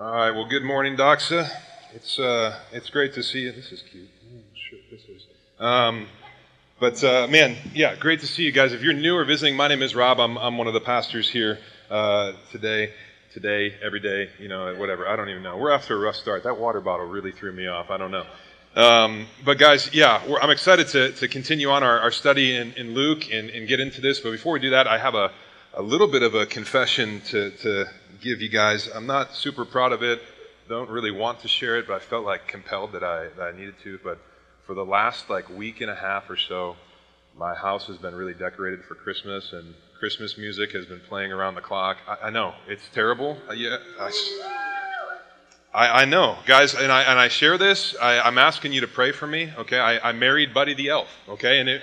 All right. Well, good morning, Doxa. It's uh, it's great to see you. This is cute. Oh, sure, this is. Um, but uh, man, yeah, great to see you guys. If you're new or visiting, my name is Rob. I'm I'm one of the pastors here uh, today. Today, every day, you know, whatever. I don't even know. We're off to a rough start. That water bottle really threw me off. I don't know. Um, but guys, yeah, I'm excited to, to continue on our, our study in, in Luke and, and get into this. But before we do that, I have a, a little bit of a confession to, to give you guys. I'm not super proud of it. Don't really want to share it, but I felt like compelled that I, that I needed to. But for the last like week and a half or so, my house has been really decorated for Christmas, and Christmas music has been playing around the clock. I, I know it's terrible. Uh, yeah, I, I, I, know, guys, and I and I share this. I, am asking you to pray for me. Okay, I, I married Buddy the Elf. Okay, and it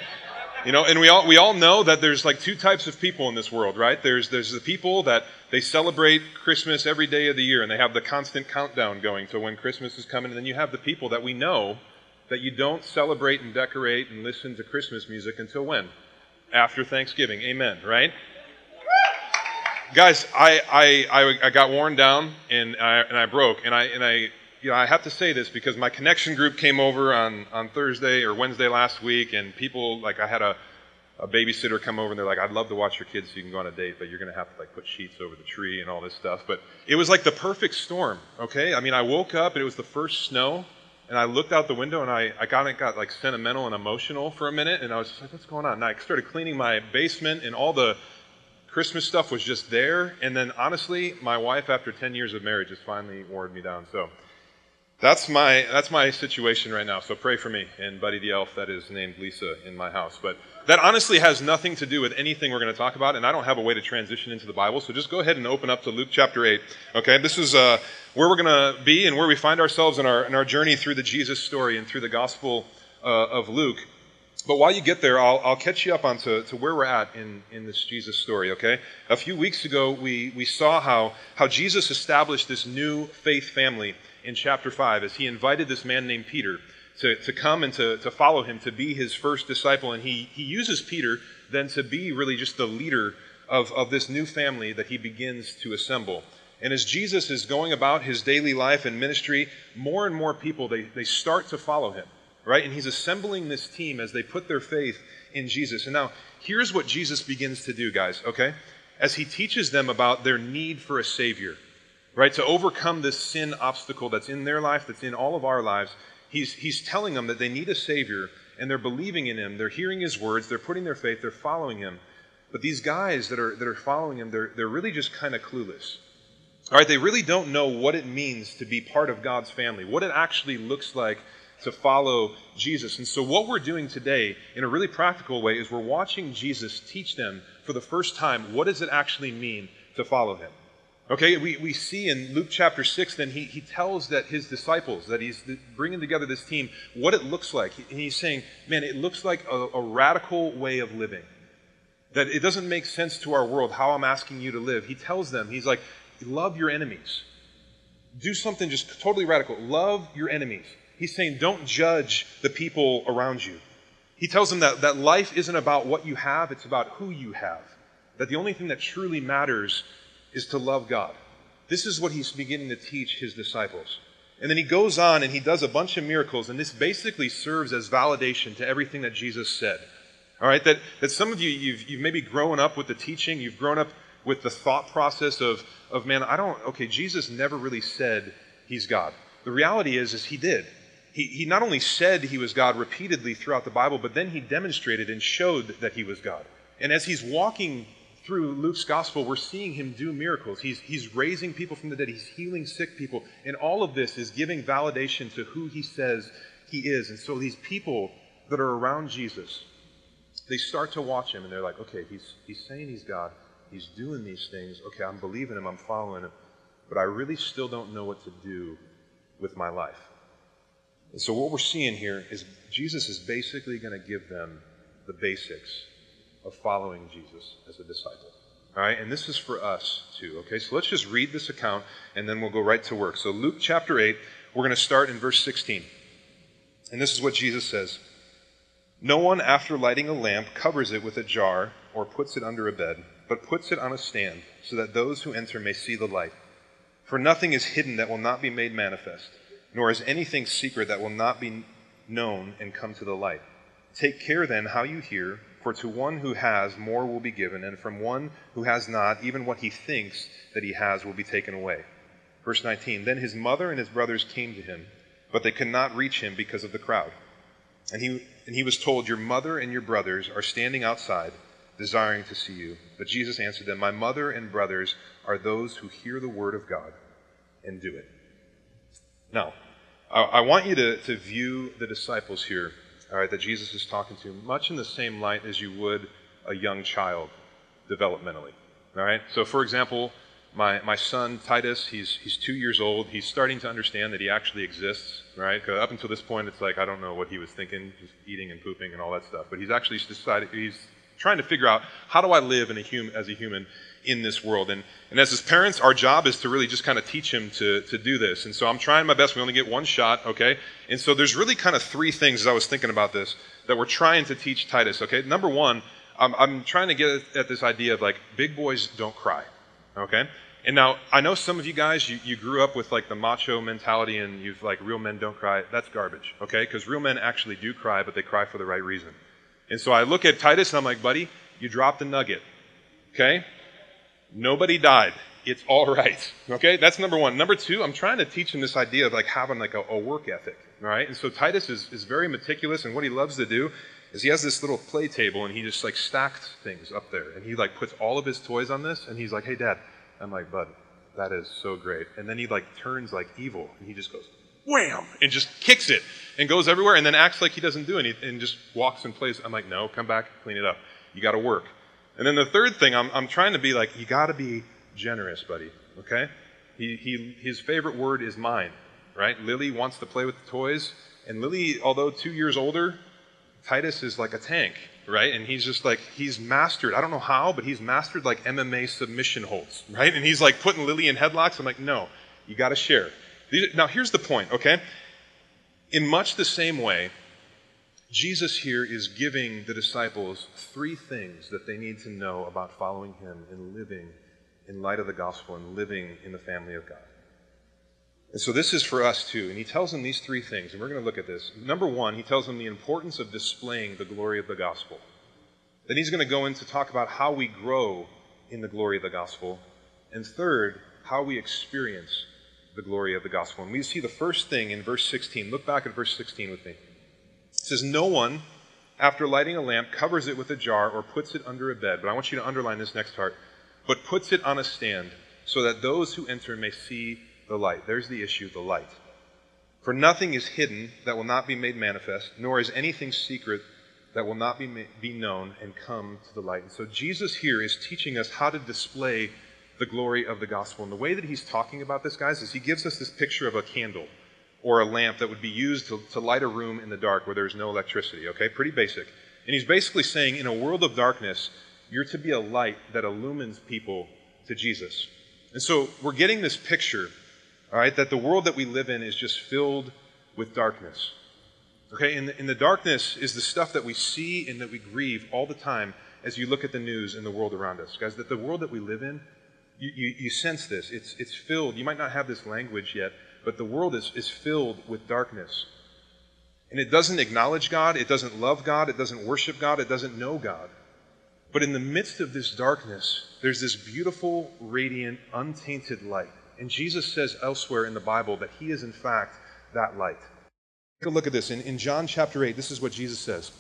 you know, and we all we all know that there's like two types of people in this world, right? There's there's the people that they celebrate Christmas every day of the year and they have the constant countdown going to when Christmas is coming, and then you have the people that we know that you don't celebrate and decorate and listen to Christmas music until when? After Thanksgiving. Amen, right? Guys, I, I, I, I got worn down and I, and I broke, and I, and I you know, I have to say this because my connection group came over on, on Thursday or Wednesday last week, and people, like, I had a, a babysitter come over and they're like, I'd love to watch your kids so you can go on a date, but you're going to have to, like, put sheets over the tree and all this stuff. But it was like the perfect storm, okay? I mean, I woke up and it was the first snow, and I looked out the window and I, I got, got, like, sentimental and emotional for a minute, and I was just like, what's going on? And I started cleaning my basement, and all the Christmas stuff was just there. And then, honestly, my wife, after 10 years of marriage, just finally wore me down. So, that's my that's my situation right now. So pray for me and Buddy the Elf that is named Lisa in my house. But that honestly has nothing to do with anything we're going to talk about, and I don't have a way to transition into the Bible. So just go ahead and open up to Luke chapter eight. Okay, this is uh, where we're going to be and where we find ourselves in our in our journey through the Jesus story and through the Gospel uh, of Luke. But while you get there, I'll, I'll catch you up onto to where we're at in, in this Jesus story, okay? A few weeks ago, we, we saw how, how Jesus established this new faith family in chapter 5 as he invited this man named Peter to, to come and to, to follow him, to be his first disciple. And he, he uses Peter then to be really just the leader of, of this new family that he begins to assemble. And as Jesus is going about his daily life and ministry, more and more people, they, they start to follow him, right? And he's assembling this team as they put their faith in Jesus. And now, here's what Jesus begins to do, guys, okay? As he teaches them about their need for a Savior right? To overcome this sin obstacle that's in their life, that's in all of our lives, he's, he's telling them that they need a Savior and they're believing in Him. They're hearing His words, they're putting their faith, they're following Him. But these guys that are, that are following Him, they're, they're really just kind of clueless. All right, they really don't know what it means to be part of God's family, what it actually looks like to follow Jesus. And so, what we're doing today, in a really practical way, is we're watching Jesus teach them for the first time what does it actually mean to follow Him. Okay, we, we see in Luke chapter 6, then he, he tells that his disciples, that he's bringing together this team, what it looks like. He, he's saying, man, it looks like a, a radical way of living. That it doesn't make sense to our world how I'm asking you to live. He tells them, he's like, love your enemies. Do something just totally radical. Love your enemies. He's saying, don't judge the people around you. He tells them that, that life isn't about what you have, it's about who you have. That the only thing that truly matters is to love God. This is what he's beginning to teach his disciples. And then he goes on and he does a bunch of miracles, and this basically serves as validation to everything that Jesus said. All right, that, that some of you, you've, you've maybe grown up with the teaching, you've grown up with the thought process of, of, man, I don't, okay, Jesus never really said he's God. The reality is, is he did. He, he not only said he was God repeatedly throughout the Bible, but then he demonstrated and showed that he was God. And as he's walking through Luke's gospel, we're seeing him do miracles. He's, he's raising people from the dead, he's healing sick people. And all of this is giving validation to who he says he is. And so these people that are around Jesus, they start to watch him and they're like, okay, he's, he's saying he's God, he's doing these things. Okay, I'm believing him, I'm following him, but I really still don't know what to do with my life. And so what we're seeing here is Jesus is basically going to give them the basics of following Jesus as a disciple. All right, and this is for us too. Okay, so let's just read this account and then we'll go right to work. So, Luke chapter 8, we're going to start in verse 16. And this is what Jesus says No one, after lighting a lamp, covers it with a jar or puts it under a bed, but puts it on a stand so that those who enter may see the light. For nothing is hidden that will not be made manifest, nor is anything secret that will not be known and come to the light. Take care then how you hear, for to one who has, more will be given, and from one who has not, even what he thinks that he has will be taken away. Verse 19 Then his mother and his brothers came to him, but they could not reach him because of the crowd. And he, and he was told, Your mother and your brothers are standing outside, desiring to see you. But Jesus answered them, My mother and brothers are those who hear the word of God and do it. Now, I, I want you to, to view the disciples here, all right, that Jesus is talking to, much in the same light as you would a young child developmentally. All right? So, for example, my, my son Titus, he's, he's two years old. He's starting to understand that he actually exists, right? Up until this point, it's like, I don't know what he was thinking, just eating and pooping and all that stuff. But he's actually decided, he's trying to figure out how do I live a hum, as a human in this world. And, and as his parents, our job is to really just kind of teach him to, to do this. And so I'm trying my best. We only get one shot, okay? And so there's really kind of three things as I was thinking about this that we're trying to teach Titus, okay? Number one, I'm, I'm trying to get at this idea of like big boys don't cry, okay? And now I know some of you guys, you, you grew up with like the macho mentality and you've like real men don't cry. That's garbage, okay? Because real men actually do cry, but they cry for the right reason. And so I look at Titus and I'm like, buddy, you dropped the nugget, okay? Nobody died. It's all right. Okay, that's number one. Number two, I'm trying to teach him this idea of like having like a, a work ethic. All right, and so Titus is, is very meticulous, and what he loves to do is he has this little play table, and he just like stacks things up there, and he like puts all of his toys on this, and he's like, "Hey, Dad," I'm like, "Bud, that is so great." And then he like turns like evil, and he just goes, "Wham!" and just kicks it, and goes everywhere, and then acts like he doesn't do anything, and just walks in place. I'm like, "No, come back, clean it up. You got to work." And then the third thing, I'm, I'm trying to be like, you got to be generous, buddy, okay? He, he, his favorite word is mine, right? Lily wants to play with the toys. And Lily, although two years older, Titus is like a tank, right? And he's just like, he's mastered, I don't know how, but he's mastered like MMA submission holds, right? And he's like putting Lily in headlocks. I'm like, no, you got to share. Now, here's the point, okay? In much the same way, Jesus here is giving the disciples three things that they need to know about following him and living in light of the gospel and living in the family of God. And so this is for us too. And he tells them these three things, and we're going to look at this. Number one, he tells them the importance of displaying the glory of the gospel. Then he's going to go in to talk about how we grow in the glory of the gospel. And third, how we experience the glory of the gospel. And we see the first thing in verse 16. Look back at verse 16 with me. It says, No one, after lighting a lamp, covers it with a jar or puts it under a bed. But I want you to underline this next part. But puts it on a stand, so that those who enter may see the light. There's the issue, the light. For nothing is hidden that will not be made manifest, nor is anything secret that will not be, ma- be known and come to the light. And so Jesus here is teaching us how to display the glory of the gospel. And the way that he's talking about this, guys, is he gives us this picture of a candle or a lamp that would be used to, to light a room in the dark where there's no electricity. Okay, pretty basic. And he's basically saying, in a world of darkness, you're to be a light that illumines people to Jesus. And so we're getting this picture, all right, that the world that we live in is just filled with darkness. Okay, and, in the darkness is the stuff that we see and that we grieve all the time as you look at the news and the world around us. Guys, that the world that we live in, you, you, you sense this. It's, it's filled, you might not have this language yet, but the world is, is filled with darkness. And it doesn't acknowledge God, it doesn't love God, it doesn't worship God, it doesn't know God. But in the midst of this darkness, there's this beautiful, radiant, untainted light. And Jesus says elsewhere in the Bible that he is, in fact, that light. Take a look at this. In, in John chapter 8, this is what Jesus says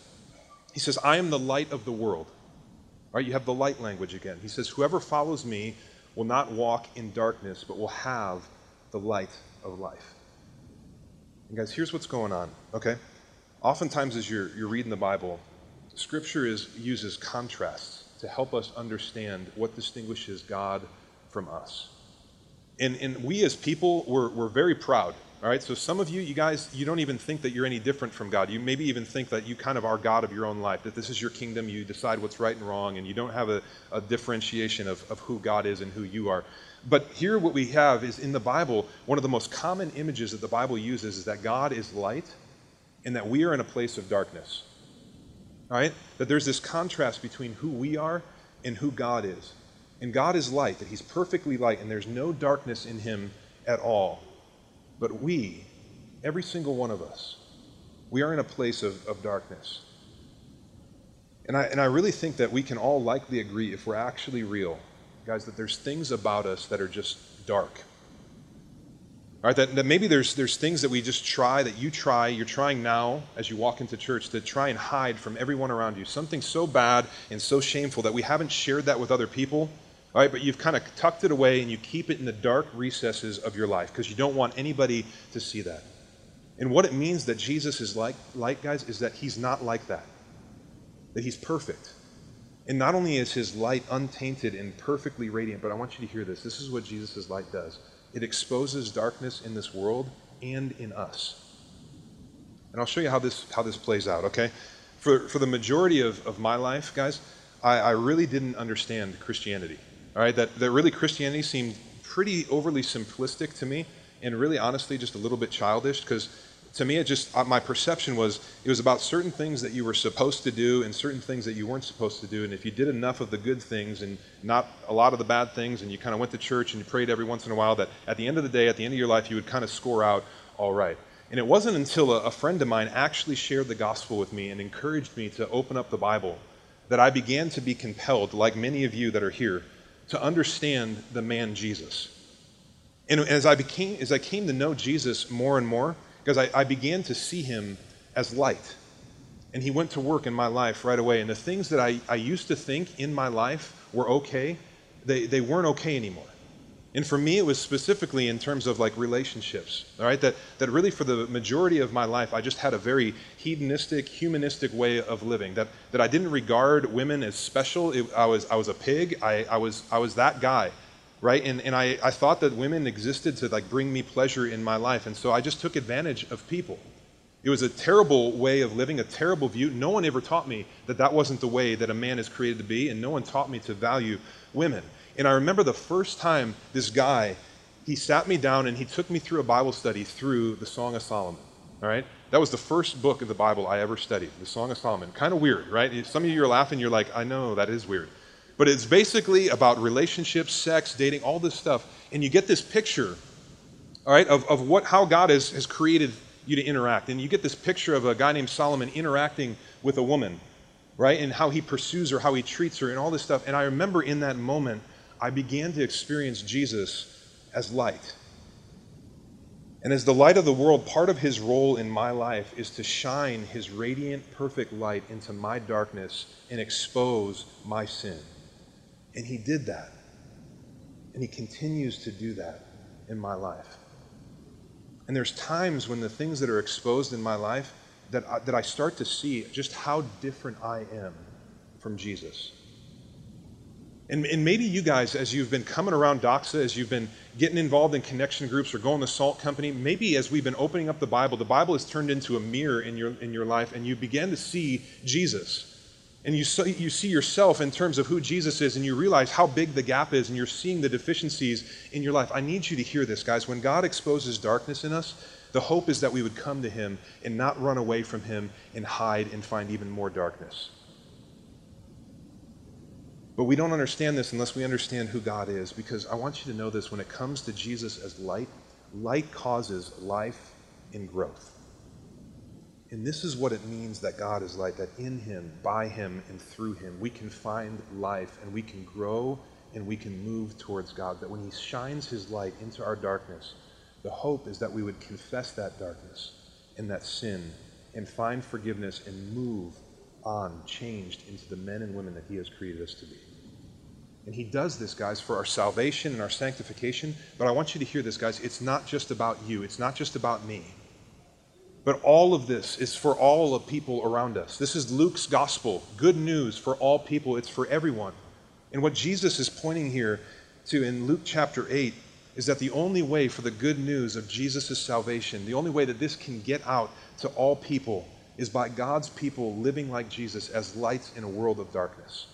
He says, I am the light of the world. All right, you have the light language again. He says, Whoever follows me will not walk in darkness, but will have the light of life. And guys, here's what's going on, okay? Oftentimes, as you're, you're reading the Bible, Scripture is, uses contrasts to help us understand what distinguishes God from us. And, and we as people, we're, we're very proud all right, so some of you, you guys, you don't even think that you're any different from God. You maybe even think that you kind of are God of your own life, that this is your kingdom, you decide what's right and wrong, and you don't have a, a differentiation of, of who God is and who you are. But here, what we have is in the Bible, one of the most common images that the Bible uses is that God is light and that we are in a place of darkness. All right? That there's this contrast between who we are and who God is. And God is light, that He's perfectly light, and there's no darkness in Him at all. But we, every single one of us, we are in a place of, of darkness. And I, and I really think that we can all likely agree, if we're actually real, guys, that there's things about us that are just dark. All right, that, that maybe there's, there's things that we just try, that you try, you're trying now as you walk into church to try and hide from everyone around you. Something so bad and so shameful that we haven't shared that with other people. All right, but you've kind of tucked it away and you keep it in the dark recesses of your life because you don't want anybody to see that. And what it means that Jesus is like, like, guys, is that he's not like that. That he's perfect. And not only is his light untainted and perfectly radiant, but I want you to hear this. This is what Jesus' light does it exposes darkness in this world and in us. And I'll show you how this, how this plays out, okay? For, for the majority of, of my life, guys, I, I really didn't understand Christianity. All right, that, that really Christianity seemed pretty overly simplistic to me and really honestly just a little bit childish because to me, it just, uh, my perception was it was about certain things that you were supposed to do and certain things that you weren't supposed to do. And if you did enough of the good things and not a lot of the bad things, and you kind of went to church and you prayed every once in a while, that at the end of the day, at the end of your life, you would kind of score out all right. And it wasn't until a, a friend of mine actually shared the gospel with me and encouraged me to open up the Bible that I began to be compelled, like many of you that are here, to understand the man Jesus. And as I became, as I came to know Jesus more and more, because I, I began to see him as light. And he went to work in my life right away. And the things that I, I used to think in my life were okay, they, they weren't okay anymore. And for me, it was specifically in terms of like relationships, all right? That, that really for the majority of my life, I just had a very hedonistic, humanistic way of living. That, that I didn't regard women as special. It, I, was, I was a pig. I, I, was, I was that guy right? And, and I, I thought that women existed to like bring me pleasure in my life. And so I just took advantage of people. It was a terrible way of living, a terrible view. No one ever taught me that that wasn't the way that a man is created to be, and no one taught me to value women. And I remember the first time this guy, he sat me down and he took me through a Bible study through the Song of Solomon. All right? That was the first book of the Bible I ever studied, the Song of Solomon. Kind of weird, right? Some of you are laughing, you're like, I know, that is weird. But it's basically about relationships, sex, dating, all this stuff. And you get this picture, all right, of, of what, how God has, has created you to interact. And you get this picture of a guy named Solomon interacting with a woman, right? And how he pursues her, how he treats her, and all this stuff. And I remember in that moment, I began to experience Jesus as light. And as the light of the world, part of his role in my life is to shine his radiant, perfect light into my darkness and expose my sin. And he did that. And he continues to do that in my life. And there's times when the things that are exposed in my life that I, that I start to see just how different I am from Jesus. And, and maybe you guys, as you've been coming around Doxa, as you've been getting involved in connection groups or going to Salt Company, maybe as we've been opening up the Bible, the Bible has turned into a mirror in your, in your life and you begin to see Jesus and you, so, you see yourself in terms of who Jesus is, and you realize how big the gap is, and you're seeing the deficiencies in your life. I need you to hear this, guys. When God exposes darkness in us, the hope is that we would come to Him and not run away from Him and hide and find even more darkness. But we don't understand this unless we understand who God is, because I want you to know this when it comes to Jesus as light, light causes life and growth. And this is what it means that God is light, that in Him, by Him, and through Him, we can find life and we can grow and we can move towards God. That when He shines His light into our darkness, the hope is that we would confess that darkness and that sin and find forgiveness and move on, changed into the men and women that He has created us to be. And He does this, guys, for our salvation and our sanctification. But I want you to hear this, guys. It's not just about you, it's not just about me. But all of this is for all of people around us. This is Luke's gospel, good news for all people, it's for everyone. And what Jesus is pointing here to in Luke chapter 8 is that the only way for the good news of Jesus' salvation, the only way that this can get out to all people, is by God's people living like Jesus as lights in a world of darkness.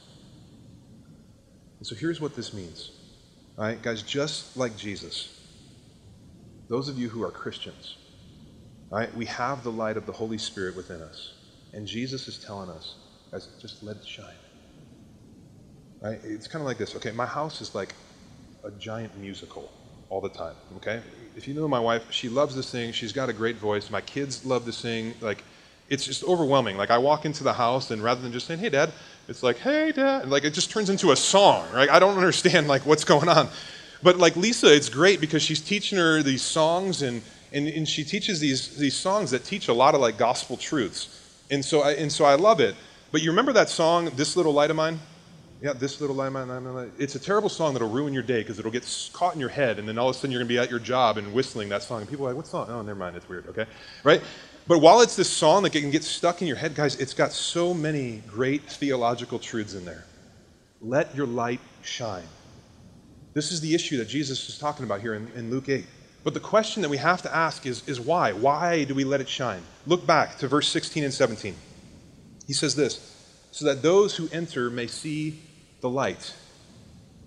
And so here's what this means. All right, guys, just like Jesus, those of you who are Christians, Right? We have the light of the Holy Spirit within us. And Jesus is telling us, guys, just let it shine. Right? It's kind of like this. Okay, my house is like a giant musical all the time. Okay, if you know my wife, she loves to sing. She's got a great voice. My kids love to sing. Like, it's just overwhelming. Like, I walk into the house, and rather than just saying, "Hey, Dad," it's like, "Hey, Dad," like it just turns into a song. Right? I don't understand like what's going on. But like Lisa, it's great because she's teaching her these songs and, and, and she teaches these, these songs that teach a lot of like gospel truths. And so, I, and so I love it. But you remember that song, This Little Light of Mine? Yeah, This Little Light of Mine. It's a terrible song that'll ruin your day because it'll get caught in your head and then all of a sudden you're going to be at your job and whistling that song. And people are like, what song? Oh, never mind, it's weird, okay? Right? But while it's this song that can get stuck in your head, guys, it's got so many great theological truths in there. Let your light shine. This is the issue that Jesus is talking about here in, in, Luke 8. But the question that we have to ask is, is why? Why do we let it shine? Look back to verse 16 and 17. He says this so that those who enter may see the light.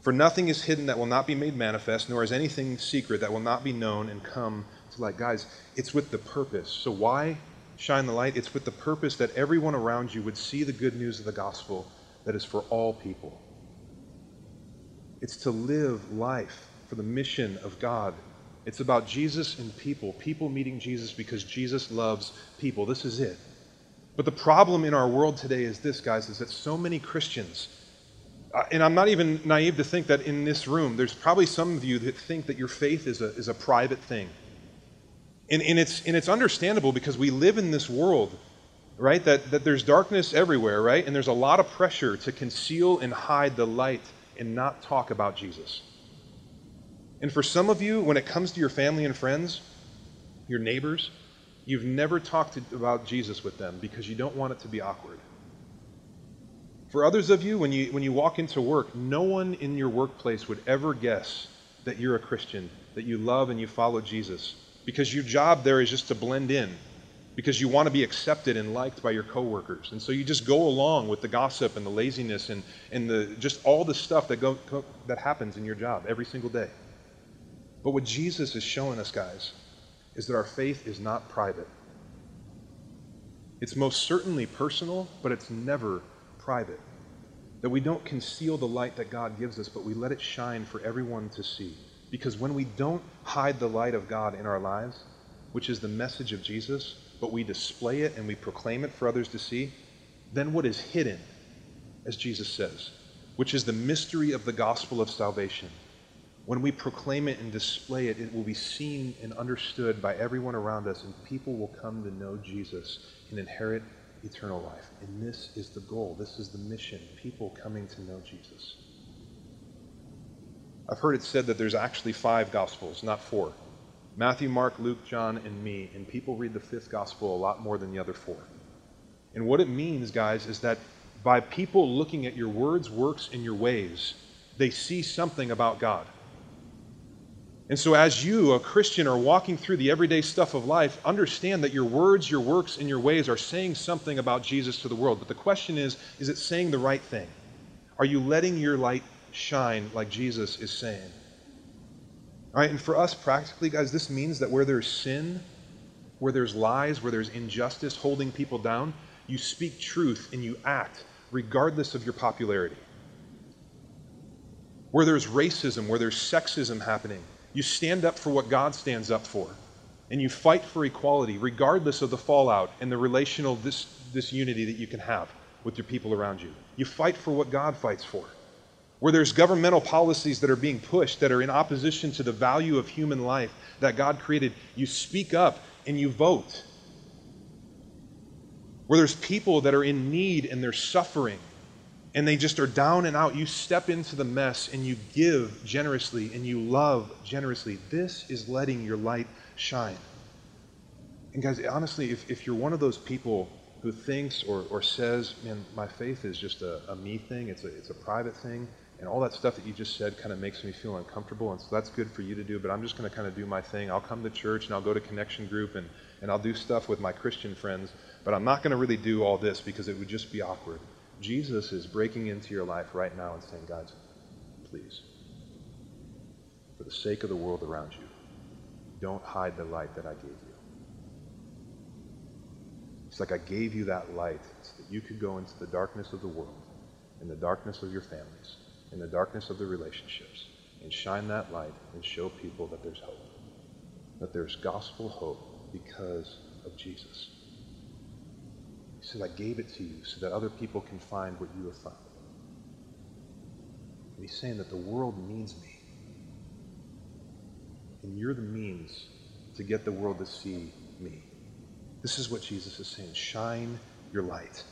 For nothing is hidden that will not be made manifest, nor is anything secret that will not be known and come light. Guys, it's with the purpose. So, why shine the light? It's with the purpose that everyone around you would see the good news of the gospel that is for all people. It's to live life for the mission of God. It's about Jesus and people, people meeting Jesus because Jesus loves people. This is it. But the problem in our world today is this, guys, is that so many Christians, uh, and I'm not even naive to think that in this room, there's probably some of you that think that your faith is a, is a private thing. And, and, it's, and it's understandable because we live in this world, right? That, that there's darkness everywhere, right? And there's a lot of pressure to conceal and hide the light and not talk about Jesus. And for some of you, when it comes to your family and friends, your neighbors, you've never talked about Jesus with them because you don't want it to be awkward. For others of you, when you, when you walk into work, no one in your workplace would ever guess that you're a Christian, that you love and you follow Jesus, because your job there is just to blend in because you want to be accepted and liked by your coworkers. And so you just go along with the gossip and the laziness and, and the, just all the stuff that, go, that happens in your job every single day. But what Jesus is showing us, guys, is that our faith is not private. It's most certainly personal, but it's never private. That we don't conceal the light that God gives us, but we let it shine for everyone to see. Because when we don't hide the light of God in our lives, which is the message of Jesus, but we display it and we proclaim it for others to see, then what is hidden, as Jesus says, which is the mystery of the gospel of salvation, when we proclaim it and display it, it will be seen and understood by everyone around us, and people will come to know Jesus and inherit eternal life. And this is the goal. This is the mission. People coming to know Jesus. I've heard it said that there's actually five gospels, not four. Matthew, Mark, Luke, John, and me. And people read the fifth gospel a lot more than the other four. And what it means, guys, is that by people looking at your words, works, and your ways, they see something about God. And so, as you, a Christian, are walking through the everyday stuff of life, understand that your words, your works, and your ways are saying something about Jesus to the world. But the question is is it saying the right thing? Are you letting your light shine like Jesus is saying? All right, and for us practically, guys, this means that where there's sin, where there's lies, where there's injustice holding people down, you speak truth and you act regardless of your popularity. Where there's racism, where there's sexism happening, you stand up for what God stands up for. And you fight for equality regardless of the fallout and the relational dis- disunity that you can have with your people around you. You fight for what God fights for where there's governmental policies that are being pushed that are in opposition to the value of human life that God created, you speak up and you vote. Where there's people that are in need and they're suffering and they just are down and out, you step into the mess and you give generously and you love generously. This is letting your light shine. And guys, honestly, if, if you're one of those people who thinks or, or says, man, my faith is just a, a me thing, it's a, it's a private thing, and all that stuff that you just said kind of makes me feel uncomfortable. And so that's good for you to do, but I'm just going to kind of do my thing. I'll come to church and I'll go to connection group and, and I'll do stuff with my Christian friends, but I'm not going to really do all this because it would just be awkward. Jesus is breaking into your life right now and saying, guys, please, for the sake of the world around you, don't hide the light that I gave you. It's like I gave you that light so that you could go into the darkness of the world in the darkness of your families, in the darkness of the relationships, and shine that light and show people that there's hope. That there's gospel hope because of Jesus. He said, I gave it to you so that other people can find what you have found. And he's saying that the world needs me. And you're the means to get the world to see me. This is what Jesus is saying. Shine your light.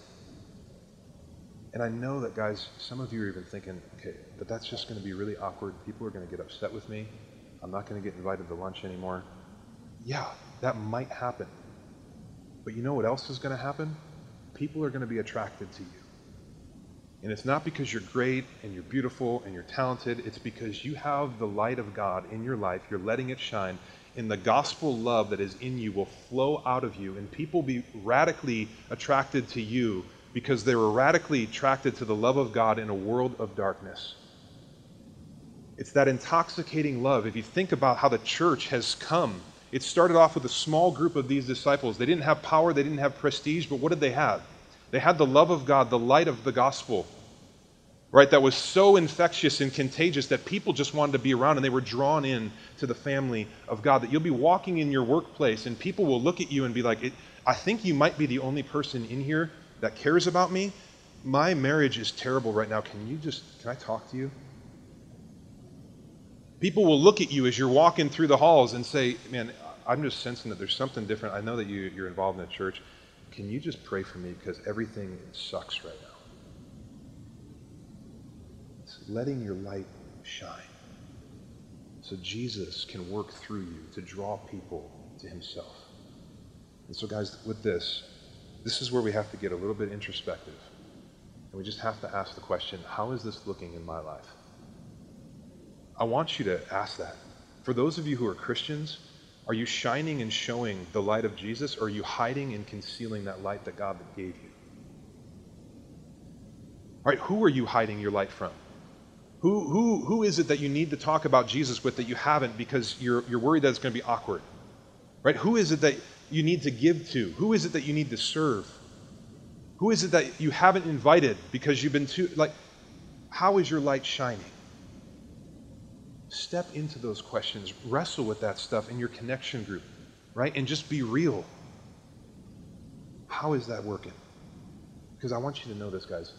And I know that, guys, some of you are even thinking, okay, but that's just going to be really awkward. People are going to get upset with me. I'm not going to get invited to lunch anymore. Yeah, that might happen. But you know what else is going to happen? People are going to be attracted to you. And it's not because you're great and you're beautiful and you're talented. It's because you have the light of God in your life. You're letting it shine. And the gospel love that is in you will flow out of you. And people will be radically attracted to you because they were radically attracted to the love of God in a world of darkness. It's that intoxicating love. If you think about how the church has come, it started off with a small group of these disciples. They didn't have power, they didn't have prestige, but what did they have? They had the love of God, the light of the gospel, right? That was so infectious and contagious that people just wanted to be around and they were drawn in to the family of God. That you'll be walking in your workplace and people will look at you and be like, I think you might be the only person in here that cares about me. My marriage is terrible right now. Can you just, can I talk to you? People will look at you as you're walking through the halls and say, Man, I'm just sensing that there's something different. I know that you, you're involved in the church. Can you just pray for me because everything sucks right now? It's letting your light shine so Jesus can work through you to draw people to himself. And so, guys, with this, this is where we have to get a little bit introspective. And we just have to ask the question how is this looking in my life? I want you to ask that. For those of you who are Christians, are you shining and showing the light of Jesus, or are you hiding and concealing that light that God gave you? All right, who are you hiding your light from? Who, who, who is it that you need to talk about Jesus with that you haven't because you're, you're worried that it's going to be awkward? Right? Who is it that you need to give to? Who is it that you need to serve? Who is it that you haven't invited because you've been too, like, how is your light shining? Step into those questions, wrestle with that stuff in your connection group, right? And just be real. How is that working? Because I want you to know this, guys.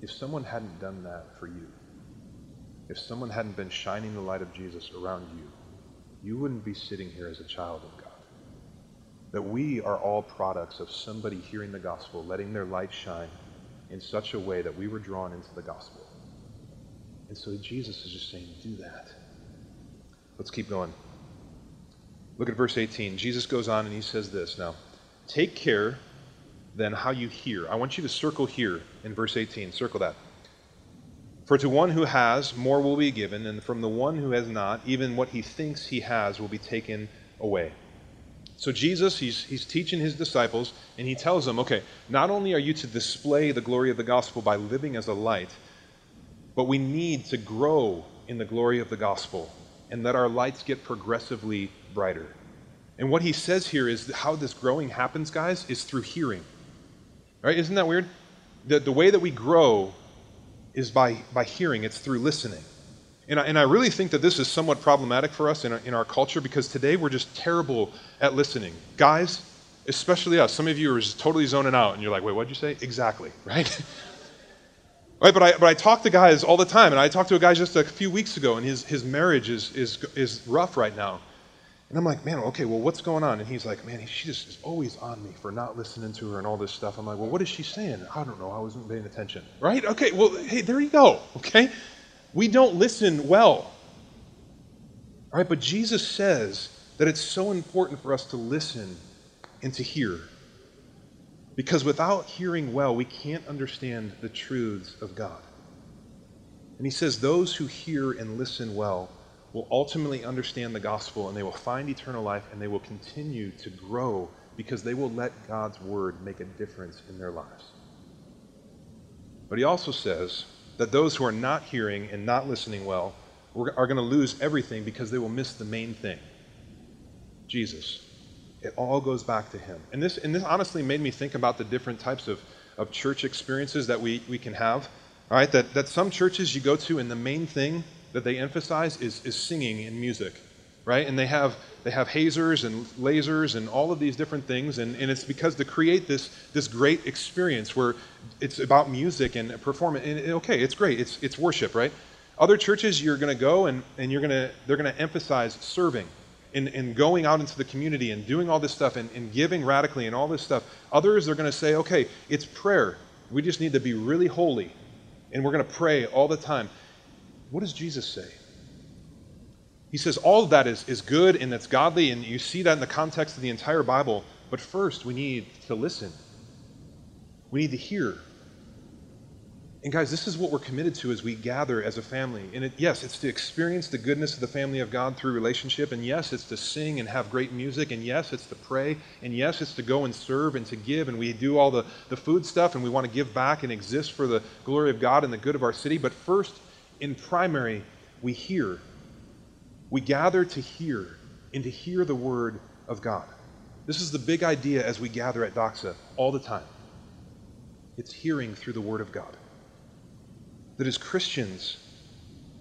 If someone hadn't done that for you, if someone hadn't been shining the light of Jesus around you, you wouldn't be sitting here as a child of God. That we are all products of somebody hearing the gospel, letting their light shine in such a way that we were drawn into the gospel. And so Jesus is just saying, do that. Let's keep going. Look at verse 18. Jesus goes on and he says this now Take care then how you hear. I want you to circle here in verse 18. Circle that. For to one who has, more will be given, and from the one who has not, even what he thinks he has will be taken away. So Jesus, he's, he's teaching his disciples, and he tells them, okay, not only are you to display the glory of the gospel by living as a light, but we need to grow in the glory of the gospel and let our lights get progressively brighter. And what he says here is how this growing happens, guys, is through hearing. Right? Isn't that weird? The, the way that we grow is by, by hearing, it's through listening. And I, and I really think that this is somewhat problematic for us in our, in our culture because today we're just terrible at listening. Guys, especially us, some of you are just totally zoning out and you're like, wait, what'd you say? Exactly, right? right, but I, but I talk to guys all the time, and I talked to a guy just a few weeks ago, and his, his marriage is, is, is rough right now. And I'm like, man, okay, well, what's going on? And he's like, man, she just is always on me for not listening to her and all this stuff. I'm like, well, what is she saying? I don't know. I wasn't paying attention. Right? Okay, well, hey, there you go. Okay? We don't listen well. All right, but Jesus says that it's so important for us to listen and to hear. Because without hearing well, we can't understand the truths of God. And he says, those who hear and listen well will ultimately understand the gospel and they will find eternal life and they will continue to grow because they will let God's word make a difference in their lives. But he also says that those who are not hearing and not listening well are going to lose everything because they will miss the main thing Jesus. It all goes back to him. And this, and this honestly made me think about the different types of, of church experiences that we, we can have. All right, that, that some churches you go to, and the main thing that they emphasize is, is singing and music, right? And they have, they have hazers and lasers and all of these different things, and, and it's because to create this, this great experience where it's about music and performance. And, and okay, it's great, it's, it's worship, right? Other churches, you're going to go and, and you're gonna, they're going to emphasize serving and, and going out into the community and doing all this stuff and, and giving radically and all this stuff. Others are going to say, okay, it's prayer. We just need to be really holy and we're going to pray all the time. What does Jesus say? He says all of that is, is good and that's godly, and you see that in the context of the entire Bible. But first, we need to listen. We need to hear. And guys, this is what we're committed to as we gather as a family. And it, yes, it's to experience the goodness of the family of God through relationship. And yes, it's to sing and have great music. And yes, it's to pray. And yes, it's to go and serve and to give. And we do all the, the food stuff and we want to give back and exist for the glory of God and the good of our city. But first, in primary, we hear. We gather to hear and to hear the word of God. This is the big idea as we gather at Doxa all the time. It's hearing through the word of God. That as Christians,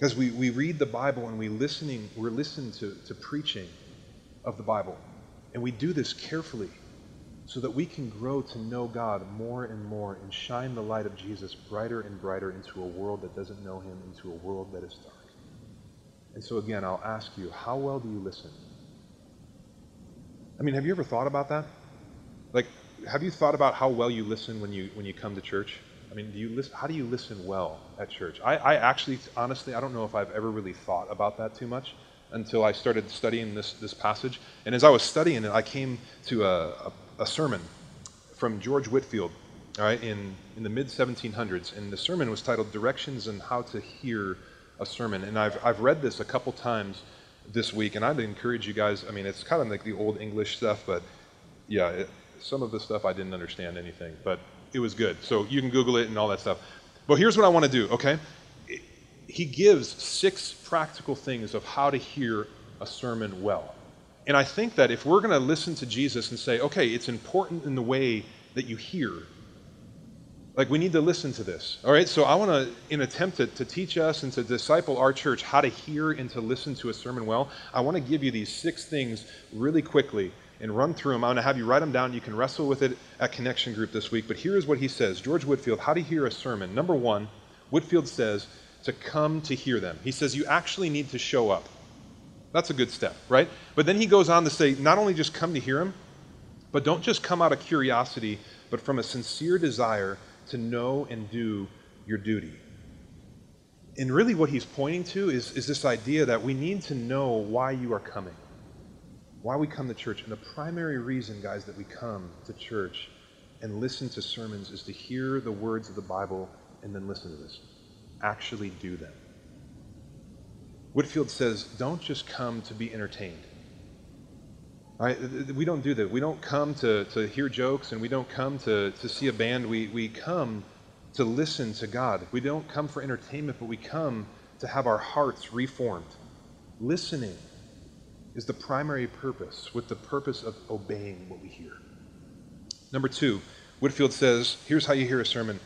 as we, we read the Bible and we listening, we're listening to, to preaching of the Bible. And we do this carefully so that we can grow to know God more and more and shine the light of Jesus brighter and brighter into a world that doesn't know him, into a world that is dark. And so, again, I'll ask you, how well do you listen? I mean, have you ever thought about that? Like, have you thought about how well you listen when you, when you come to church? I mean, do you listen, how do you listen well at church? I, I actually, honestly, I don't know if I've ever really thought about that too much until I started studying this, this passage. And as I was studying it, I came to a, a, a sermon from George Whitefield all right, in, in the mid 1700s. And the sermon was titled Directions on How to Hear a Sermon. And I've, I've read this a couple times this week, and I'd encourage you guys. I mean, it's kind of like the old English stuff, but yeah, it, some of the stuff I didn't understand anything, but it was good. So you can Google it and all that stuff. But here's what I want to do, okay? He gives six practical things of how to hear a sermon well. And I think that if we're going to listen to Jesus and say, okay, it's important in the way that you hear, like we need to listen to this. All right, so I want to, in attempt to, to teach us and to disciple our church how to hear and to listen to a sermon well, I want to give you these six things really quickly and run through them. I want to have you write them down. You can wrestle with it at Connection Group this week. But here is what he says George Whitefield, how to hear a sermon. Number one, Whitefield says to come to hear them. He says you actually need to show up. That's a good step, right? But then he goes on to say not only just come to hear him, but don't just come out of curiosity, but from a sincere desire to know and do your duty. And really, what he's pointing to is, is this idea that we need to know why you are coming why we come to church. And the primary reason, guys, that we come to church and listen to sermons is to hear the words of the Bible and then listen to this. Actually do them. Whitefield says, don't just come to be entertained. Right? We don't do that. We don't come to, to hear jokes and we don't come to, to see a band. We, we come to listen to God. We don't come for entertainment, but we come to have our hearts reformed. Listening is the primary purpose, with the purpose of obeying what we hear. Number two, Whitefield says here's how you hear a sermon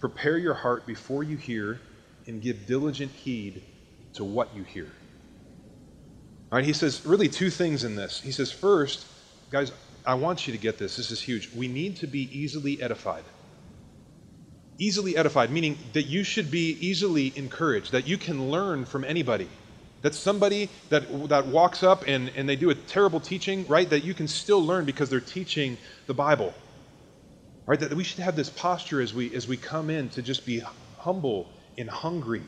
prepare your heart before you hear and give diligent heed to what you hear. All right, he says really two things in this. He says, first, guys, I want you to get this. This is huge. We need to be easily edified. Easily edified, meaning that you should be easily encouraged, that you can learn from anybody. That somebody that, that walks up and, and they do a terrible teaching, right? That you can still learn because they're teaching the Bible. Right? That we should have this posture as we, as we come in to just be humble and hungry.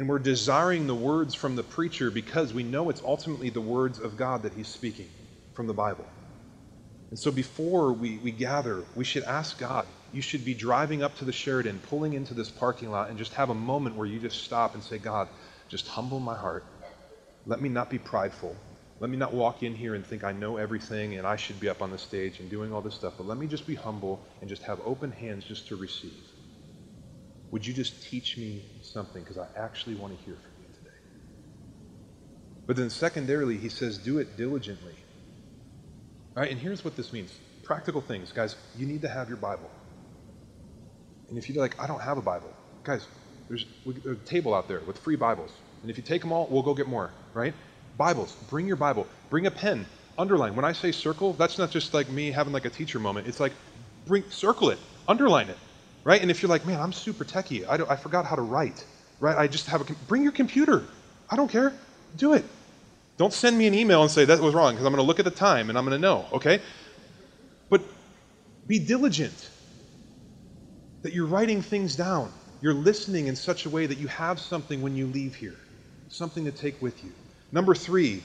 And we're desiring the words from the preacher because we know it's ultimately the words of God that he's speaking from the Bible. And so before we, we gather, we should ask God. You should be driving up to the Sheridan, pulling into this parking lot, and just have a moment where you just stop and say, God, just humble my heart. Let me not be prideful. Let me not walk in here and think I know everything and I should be up on the stage and doing all this stuff. But let me just be humble and just have open hands just to receive. Would you just teach me something? Because I actually want to hear from you today. But then, secondarily, he says, do it diligently. All right, and here's what this means practical things. Guys, you need to have your Bible. And if you're like, I don't have a Bible, guys, there's a table out there with free Bibles. And if you take them all, we'll go get more, right? Bibles, bring your Bible, bring a pen, underline. When I say circle, that's not just like me having like a teacher moment. It's like, bring, circle it, underline it, right? And if you're like, man, I'm super techie, I, I forgot how to write, right? I just have a, bring your computer. I don't care. Do it. Don't send me an email and say that was wrong because I'm going to look at the time and I'm going to know, okay? But be diligent that you're writing things down. You're listening in such a way that you have something when you leave here, something to take with you. Number three,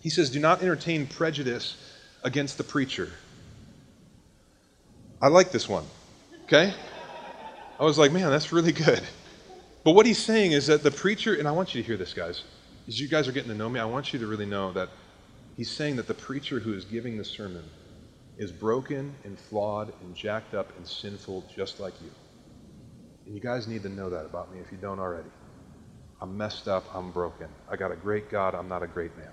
he says, do not entertain prejudice against the preacher. I like this one, okay? I was like, man, that's really good. But what he's saying is that the preacher, and I want you to hear this, guys, as you guys are getting to know me, I want you to really know that he's saying that the preacher who is giving the sermon is broken and flawed and jacked up and sinful just like you. And you guys need to know that about me if you don't already. I'm messed up, I'm broken. I got a great God, I'm not a great man.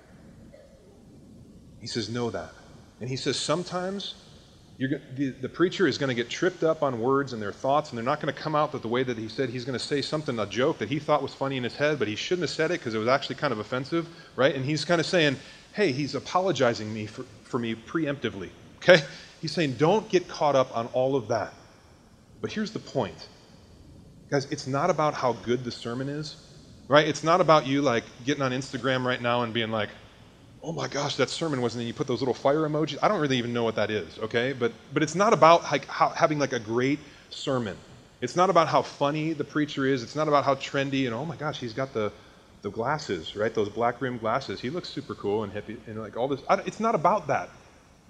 He says, Know that. And he says, Sometimes the, the preacher is going to get tripped up on words and their thoughts, and they're not going to come out the way that he said. He's going to say something, a joke that he thought was funny in his head, but he shouldn't have said it because it was actually kind of offensive, right? And he's kind of saying, Hey, he's apologizing me for, for me preemptively. Okay? He's saying, Don't get caught up on all of that. But here's the point. Guys, it's not about how good the sermon is, right? It's not about you like getting on Instagram right now and being like, oh my gosh, that sermon wasn't, and you put those little fire emojis. I don't really even know what that is, okay? But, but it's not about like how, having like a great sermon. It's not about how funny the preacher is. It's not about how trendy and oh my gosh, he's got the, the glasses, right? Those black rimmed glasses. He looks super cool and hippie and like all this. it's not about that.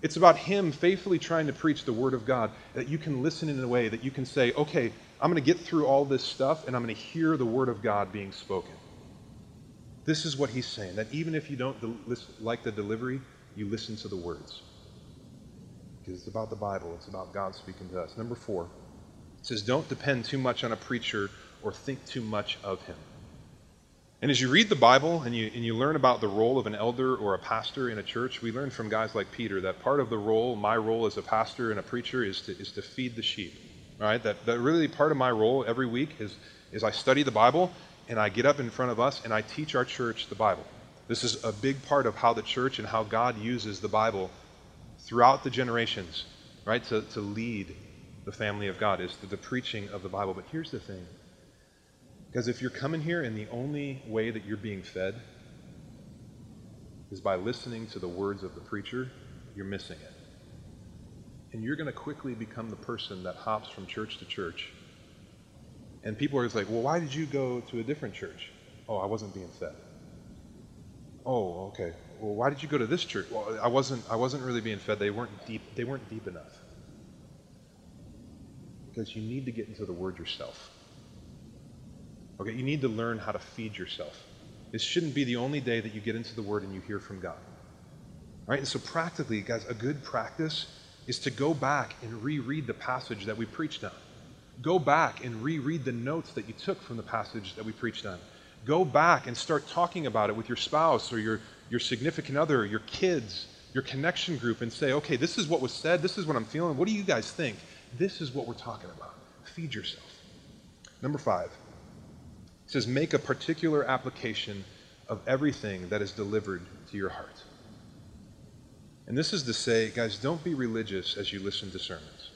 It's about him faithfully trying to preach the word of God that you can listen in a way that you can say, okay, I'm going to get through all this stuff and I'm going to hear the word of God being spoken. This is what he's saying that even if you don't like the delivery, you listen to the words. Because it's about the Bible, it's about God speaking to us. Number four, it says, Don't depend too much on a preacher or think too much of him. And as you read the Bible and you, and you learn about the role of an elder or a pastor in a church, we learn from guys like Peter that part of the role, my role as a pastor and a preacher, is to, is to feed the sheep. Right? That, that really part of my role every week is, is I study the Bible and I get up in front of us and I teach our church the Bible. This is a big part of how the church and how God uses the Bible throughout the generations, right, to, to lead the family of God, is the, the preaching of the Bible. But here's the thing. Because if you're coming here and the only way that you're being fed is by listening to the words of the preacher, you're missing it. And you're going to quickly become the person that hops from church to church and people are just like, well, why did you go to a different church? Oh, I wasn't being fed. Oh, okay. Well, why did you go to this church? Well, I wasn't. I wasn't really being fed. They weren't deep. They weren't deep enough. Because you need to get into the Word yourself. Okay, you need to learn how to feed yourself. This shouldn't be the only day that you get into the Word and you hear from God. Right? And so, practically, guys, a good practice is to go back and reread the passage that we preached on. Go back and reread the notes that you took from the passage that we preached on. Go back and start talking about it with your spouse or your, your significant other, your kids, your connection group, and say, okay, this is what was said. This is what I'm feeling. What do you guys think? This is what we're talking about. Feed yourself. Number five it says, make a particular application of everything that is delivered to your heart. And this is to say, guys, don't be religious as you listen to sermons.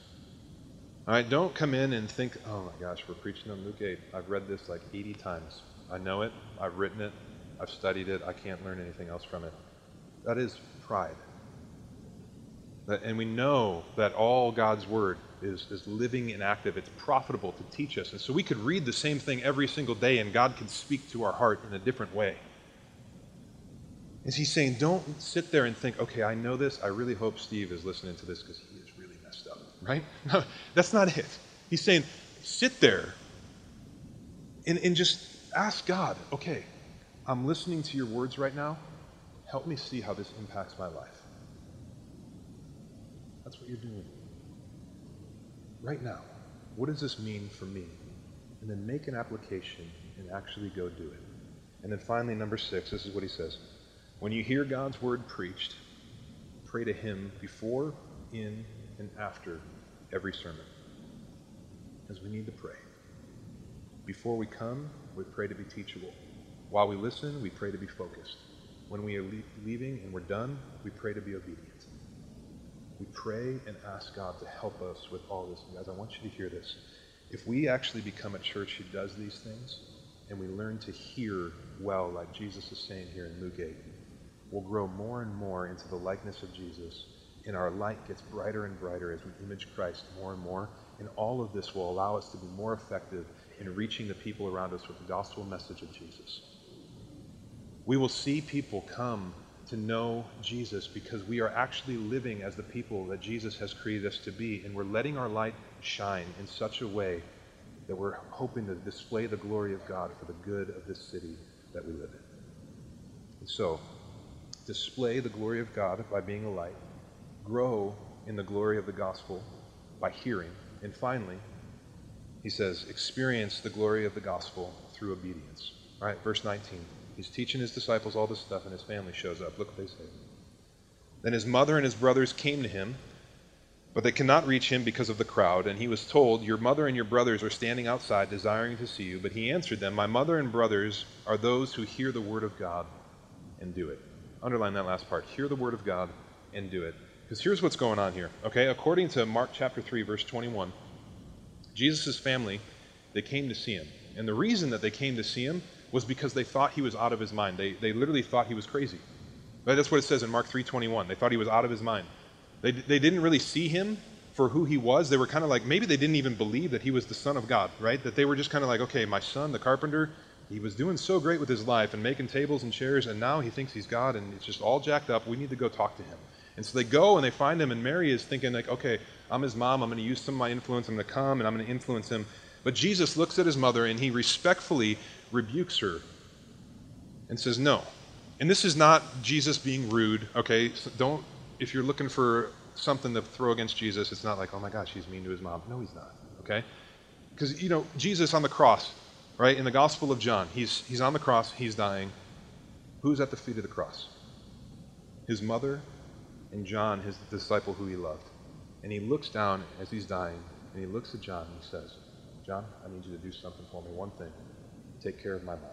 All right, don't come in and think, oh my gosh, we're preaching on Luke 8. I've read this like 80 times. I know it, I've written it, I've studied it, I can't learn anything else from it. That is pride. And we know that all God's word is, is living and active. It's profitable to teach us. And so we could read the same thing every single day, and God could speak to our heart in a different way. Is he saying, don't sit there and think, okay, I know this. I really hope Steve is listening to this because he right? No, that's not it. He's saying, sit there and, and just ask God, okay, I'm listening to your words right now. Help me see how this impacts my life. That's what you're doing. Right now, what does this mean for me? And then make an application and actually go do it. And then finally, number six, this is what he says. When you hear God's word preached, pray to him before, in, and after every sermon. as we need to pray. Before we come, we pray to be teachable. While we listen, we pray to be focused. When we are le- leaving and we're done, we pray to be obedient. We pray and ask God to help us with all this. Guys, I want you to hear this. If we actually become a church who does these things, and we learn to hear well, like Jesus is saying here in Luke 8, we'll grow more and more into the likeness of Jesus, and our light gets brighter and brighter as we image Christ more and more. And all of this will allow us to be more effective in reaching the people around us with the gospel message of Jesus. We will see people come to know Jesus because we are actually living as the people that Jesus has created us to be, and we're letting our light shine in such a way that we're hoping to display the glory of God for the good of this city that we live in. And so, display the glory of God by being a light, grow in the glory of the gospel by hearing, and finally, he says, experience the glory of the gospel through obedience. All right, verse 19. He's teaching his disciples all this stuff, and his family shows up. Look what they say. Then his mother and his brothers came to him, but they could not reach him because of the crowd. And he was told, Your mother and your brothers are standing outside, desiring to see you. But he answered them, My mother and brothers are those who hear the word of God and do it. Underline that last part. Hear the word of God and do it. Because here's what's going on here. Okay, according to Mark chapter 3, verse 21, Jesus' family, they came to see him. And the reason that they came to see him was because they thought he was out of his mind. They, they literally thought he was crazy. Right? That's what it says in Mark 3.21. They thought he was out of his mind. They, they didn't really see him for who he was. They were kind of like, maybe they didn't even believe that he was the Son of God, right? That they were just kind of like, okay, my son, the carpenter, he was doing so great with his life and making tables and chairs, and now he thinks he's God and it's just all jacked up. We need to go talk to him. And so they go and they find him, and Mary is thinking, like, okay, I'm his mom. I'm going to use some of my influence. I'm going to come and I'm going to influence him. But Jesus looks at his mother and he respectfully rebukes her and says, no. And this is not Jesus being rude, okay? So don't, if you're looking for something to throw against Jesus, it's not like, oh my gosh, he's mean to his mom. No, he's not, okay? Because, you know, Jesus on the cross, right? In the Gospel of John, he's, he's on the cross, he's dying. Who's at the feet of the cross? His mother and John, his disciple who he loved. And he looks down as he's dying, and he looks at John and he says, John, I need you to do something for me. One thing. Take care of my mom.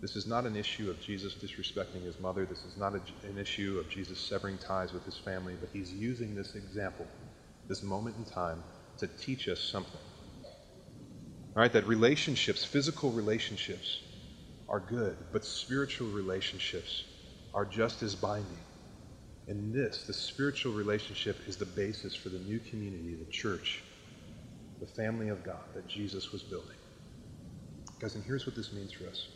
This is not an issue of Jesus disrespecting his mother. This is not a, an issue of Jesus severing ties with his family, but he's using this example, this moment in time, to teach us something. All right, that relationships, physical relationships, are good, but spiritual relationships are just as binding. And this, the spiritual relationship, is the basis for the new community, the church, the family of God that Jesus was building. Guys, and here's what this means for us.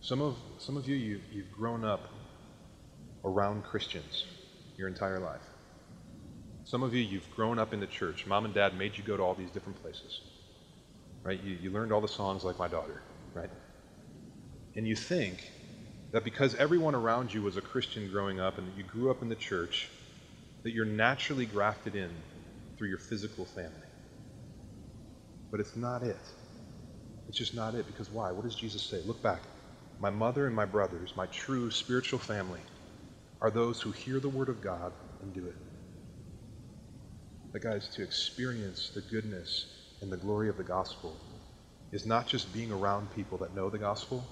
Some of, some of you, you, you've grown up around Christians your entire life. Some of you, you've grown up in the church. Mom and dad made you go to all these different places. Right? You, you learned all the songs like my daughter, right? And you think that because everyone around you was a Christian growing up and that you grew up in the church, that you're naturally grafted in through your physical family. But it's not it. It's just not it. Because why? What does Jesus say? Look back. My mother and my brothers, my true spiritual family, are those who hear the word of God and do it. But, guys, to experience the goodness and the glory of the gospel is not just being around people that know the gospel,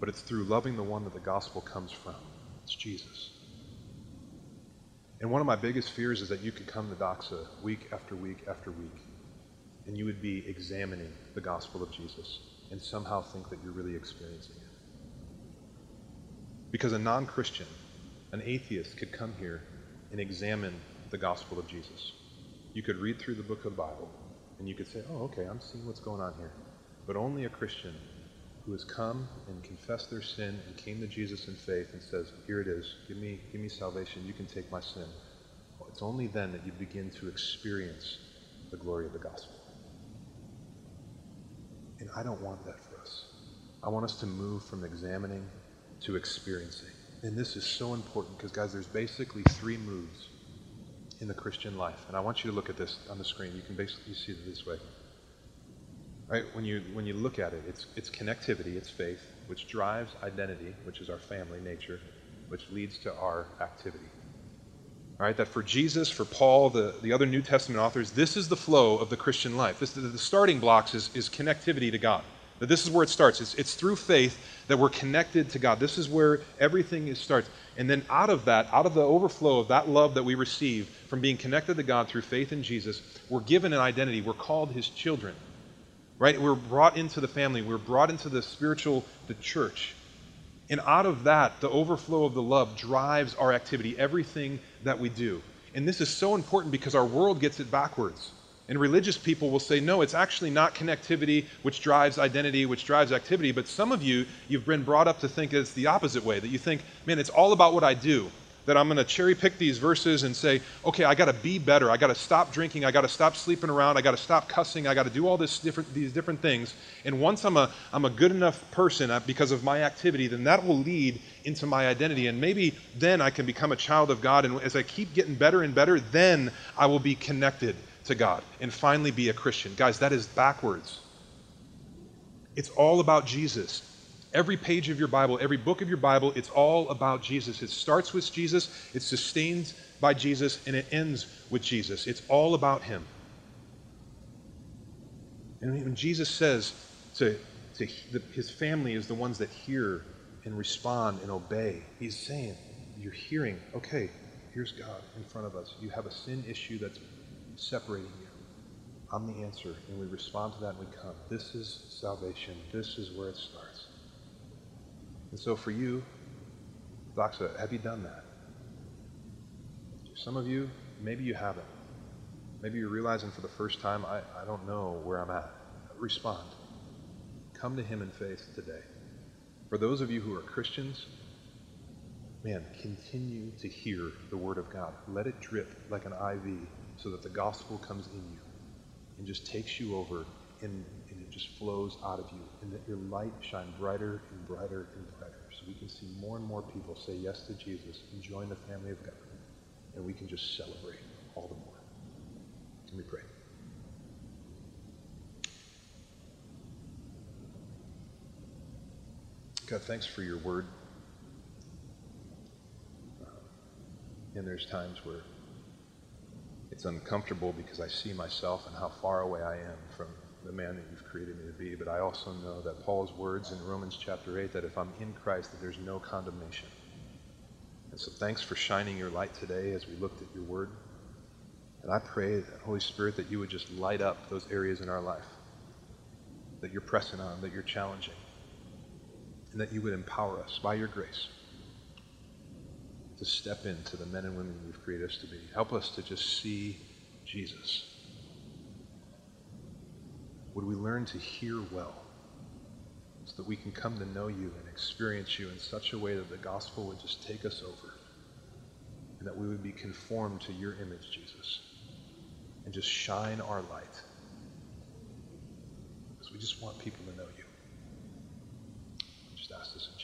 but it's through loving the one that the gospel comes from. It's Jesus. And one of my biggest fears is that you could come to Doxa week after week after week, and you would be examining the gospel of Jesus and somehow think that you're really experiencing it. Because a non Christian, an atheist, could come here and examine the gospel of Jesus. You could read through the book of the Bible and you could say, oh, okay, I'm seeing what's going on here. But only a Christian who has come and confessed their sin and came to Jesus in faith and says, Here it is, give me, give me salvation, you can take my sin. Well, it's only then that you begin to experience the glory of the gospel. And I don't want that for us. I want us to move from examining to experiencing. And this is so important because, guys, there's basically three moves in the Christian life. And I want you to look at this on the screen. You can basically see it this way. Right? When you, when you look at it, it's, it's connectivity, it's faith, which drives identity, which is our family nature, which leads to our activity. All right, that for Jesus, for Paul, the, the other New Testament authors, this is the flow of the Christian life. This, the, the starting blocks is, is connectivity to God. That this is where it starts. It's, it's through faith that we're connected to God. This is where everything is, starts. And then out of that, out of the overflow of that love that we receive from being connected to God through faith in Jesus, we're given an identity. We're called his children. Right? We're brought into the family. We're brought into the spiritual, the church. And out of that, the overflow of the love drives our activity, everything that we do. And this is so important because our world gets it backwards. And religious people will say, no, it's actually not connectivity which drives identity, which drives activity. But some of you, you've been brought up to think it's the opposite way, that you think, man, it's all about what I do that I'm going to cherry pick these verses and say, okay, I got to be better. I got to stop drinking. I got to stop sleeping around. I got to stop cussing. I got to do all this different, these different things. And once I'm a, I'm a good enough person uh, because of my activity, then that will lead into my identity. And maybe then I can become a child of God. And as I keep getting better and better, then I will be connected to God and finally be a Christian. Guys, that is backwards. It's all about Jesus. Every page of your Bible, every book of your Bible, it's all about Jesus. It starts with Jesus, it's sustained by Jesus, and it ends with Jesus. It's all about Him. And when Jesus says to, to the, His family is the ones that hear and respond and obey, He's saying, You're hearing, okay, here's God in front of us. You have a sin issue that's separating you. I'm the answer, and we respond to that and we come. This is salvation. This is where it starts. And so for you, Doxa, have you done that? Some of you, maybe you haven't. Maybe you're realizing for the first time, I, I don't know where I'm at. Respond. Come to Him in faith today. For those of you who are Christians, man, continue to hear the Word of God. Let it drip like an IV so that the gospel comes in you and just takes you over and, just flows out of you and that your light shine brighter and brighter and brighter so we can see more and more people say yes to Jesus and join the family of God and we can just celebrate all the more. Let me pray. God, thanks for your word. Uh, and there's times where it's uncomfortable because I see myself and how far away I am from the man that you've created me to be. But I also know that Paul's words in Romans chapter 8 that if I'm in Christ, that there's no condemnation. And so thanks for shining your light today as we looked at your word. And I pray Holy Spirit, that you would just light up those areas in our life that you're pressing on, that you're challenging, and that you would empower us by your grace to step into the men and women you've created us to be. Help us to just see Jesus. Would we learn to hear well so that we can come to know you and experience you in such a way that the gospel would just take us over and that we would be conformed to your image, Jesus, and just shine our light. Because we just want people to know you. Just ask this.